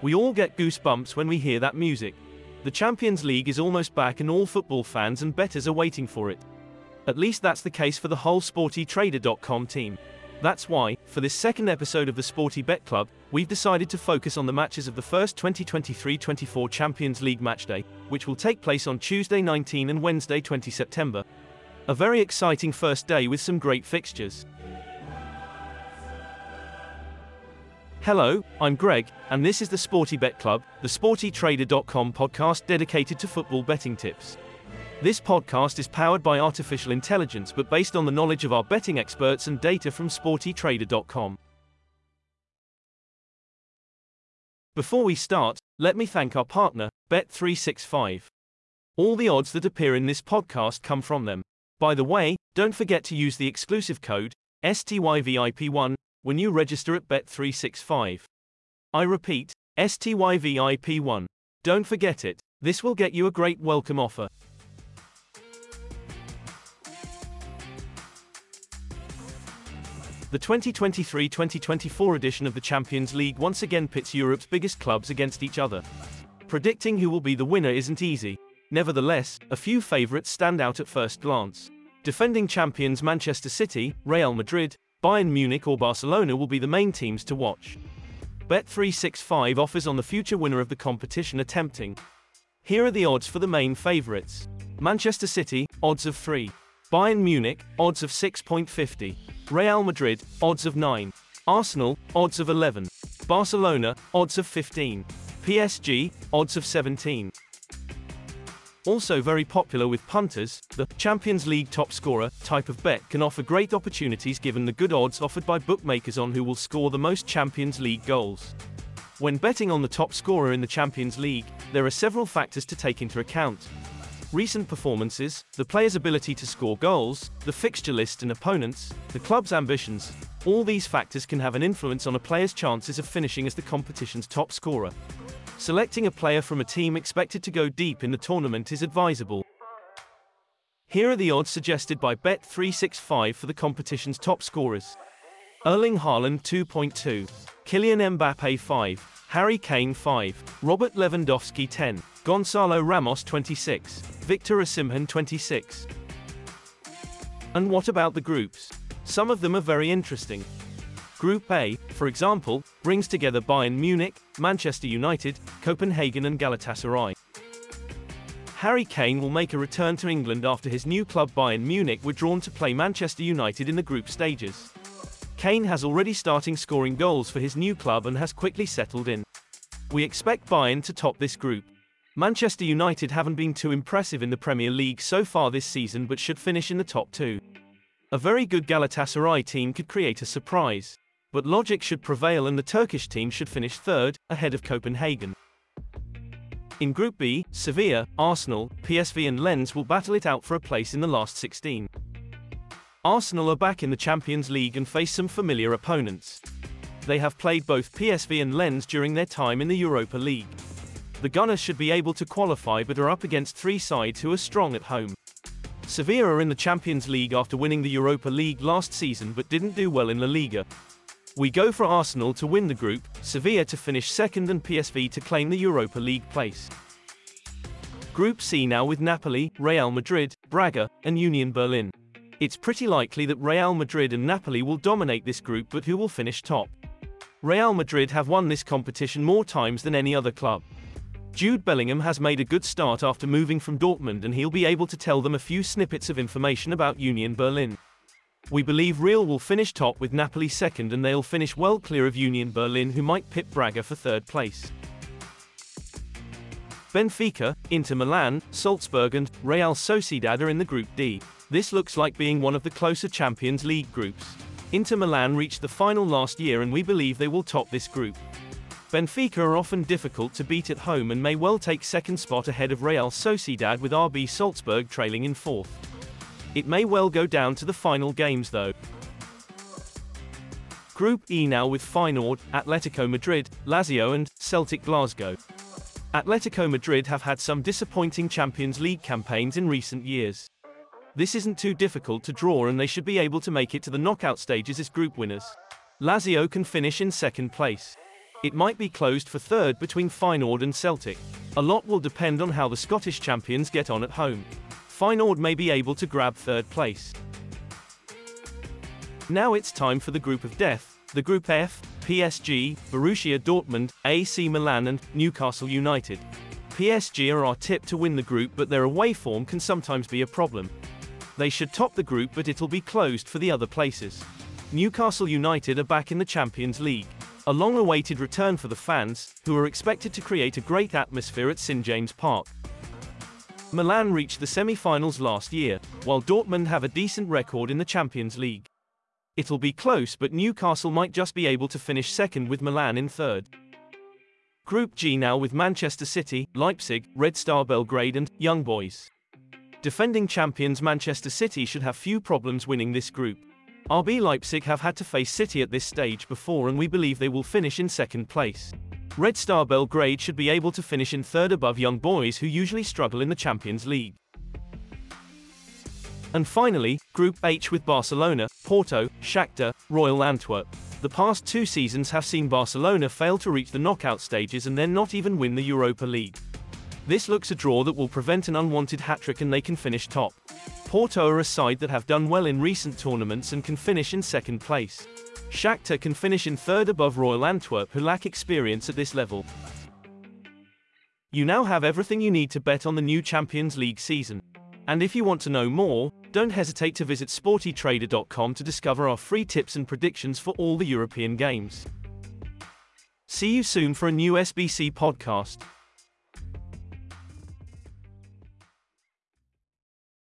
We all get goosebumps when we hear that music. The Champions League is almost back and all football fans and bettors are waiting for it. At least that's the case for the whole SportyTrader.com team. That's why, for this second episode of the Sporty Bet Club, we've decided to focus on the matches of the first 2023-24 Champions League matchday, which will take place on Tuesday 19 and Wednesday 20 September. A very exciting first day with some great fixtures. Hello, I'm Greg, and this is the Sporty Bet Club, the SportyTrader.com podcast dedicated to football betting tips. This podcast is powered by artificial intelligence but based on the knowledge of our betting experts and data from SportyTrader.com. Before we start, let me thank our partner, Bet365. All the odds that appear in this podcast come from them. By the way, don't forget to use the exclusive code, STYVIP1, when you register at Bet365. I repeat, STYVIP1. Don't forget it, this will get you a great welcome offer. The 2023-2024 edition of the Champions League once again pits Europe's biggest clubs against each other. Predicting who will be the winner isn't easy. Nevertheless, a few favourites stand out at first glance. Defending champions Manchester City, Real Madrid, Bayern Munich or Barcelona will be the main teams to watch. Bet365 offers on the future winner of the competition attempting. Here are the odds for the main favourites. Manchester City, odds of 3. Bayern Munich, odds of 6.50. Real Madrid, odds of 9. Arsenal, odds of 11. Barcelona, odds of 15. PSG, odds of 17. Also very popular with punters, the Champions League top scorer type of bet can offer great opportunities given the good odds offered by bookmakers on who will score the most Champions League goals. When betting on the top scorer in the Champions League, there are several factors to take into account. Recent performances, the player's ability to score goals, the fixture list and opponents, the club's ambitions, all these factors can have an influence on a player's chances of finishing as the competition's top scorer. Selecting a player from a team expected to go deep in the tournament is advisable. Here are the odds suggested by Bet365 for the competition's top scorers. Erling Haaland 2.2, Kylian Mbappe 5, Harry Kane 5, Robert Lewandowski 10, Gonçalo Ramos 26, Victor Osimhen 26. And what about the groups? Some of them are very interesting. Group A, for example, brings together Bayern Munich, Manchester United, Copenhagen and Galatasaray. Harry Kane will make a return to England after his new club Bayern Munich were drawn to play Manchester United in the group stages. Kane has already starting scoring goals for his new club and has quickly settled in. We expect Bayern to top this group. Manchester United haven't been too impressive in the Premier League so far this season but should finish in the top two. A very good Galatasaray team could create a surprise. But logic should prevail and the Turkish team should finish third, ahead of Copenhagen. In Group B, Sevilla, Arsenal, PSV and Lens will battle it out for a place in the last 16. Arsenal are back in the Champions League and face some familiar opponents. They have played both PSV and Lens during their time in the Europa League. The Gunners should be able to qualify but are up against three sides who are strong at home. Sevilla are in the Champions League after winning the Europa League last season but didn't do well in La Liga. We go for Arsenal to win the group, Sevilla to finish second and PSV to claim the Europa League place. Group C now with Napoli, Real Madrid, Braga, and Union Berlin. It's pretty likely that Real Madrid and Napoli will dominate this group but who will finish top? Real Madrid have won this competition more times than any other club. Jude Bellingham has made a good start after moving from Dortmund and he'll be able to tell them a few snippets of information about Union Berlin. We believe Real will finish top with Napoli second and they'll finish well clear of Union Berlin who might pip Braga for third place. Benfica, Inter Milan, Salzburg and Real Sociedad are in the Group D. This looks like being one of the closer Champions League groups. Inter Milan reached the final last year and we believe they will top this group. Benfica are often difficult to beat at home and may well take second spot ahead of Real Sociedad with RB Salzburg trailing in fourth. It may well go down to the final games though. Group E now with Feyenoord, Atletico Madrid, Lazio and Celtic Glasgow. Atletico Madrid have had some disappointing Champions League campaigns in recent years. This isn't too difficult to draw and they should be able to make it to the knockout stages as group winners. Lazio can finish in second place. It might be closed for third between Feyenoord and Celtic. A lot will depend on how the Scottish champions get on at home. Feyenoord may be able to grab third place. Now it's time for the group of death, the Group F, PSG, Borussia Dortmund, AC Milan and Newcastle United. PSG are our tip to win the group but their away form can sometimes be a problem. They should top the group but it'll be closed for the other places. Newcastle United are back in the Champions League. A long-awaited return for the fans, who are expected to create a great atmosphere at St James Park. Milan reached the semi-finals last year, while Dortmund have a decent record in the Champions League. It'll be close but Newcastle might just be able to finish second with Milan in third. Group G now with Manchester City, Leipzig, Red Star Belgrade and Young Boys. Defending champions Manchester City should have few problems winning this group. RB Leipzig have had to face City at this stage before and we believe they will finish in second place. Red Star Belgrade should be able to finish in third above Young Boys who usually struggle in the Champions League. And finally, Group H with Barcelona, Porto, Shakhtar, Royal Antwerp. The past two seasons have seen Barcelona fail to reach the knockout stages and then not even win the Europa League. This looks a draw that will prevent an unwanted hat-trick and they can finish top. Porto are a side that have done well in recent tournaments and can finish in second place. Shakhtar can finish in third above Royal Antwerp who lack experience at this level. You now have everything you need to bet on the new Champions League season. And if you want to know more, don't hesitate to visit sportytrader.com to discover our free tips and predictions for all the European games. See you soon for a new SBC podcast.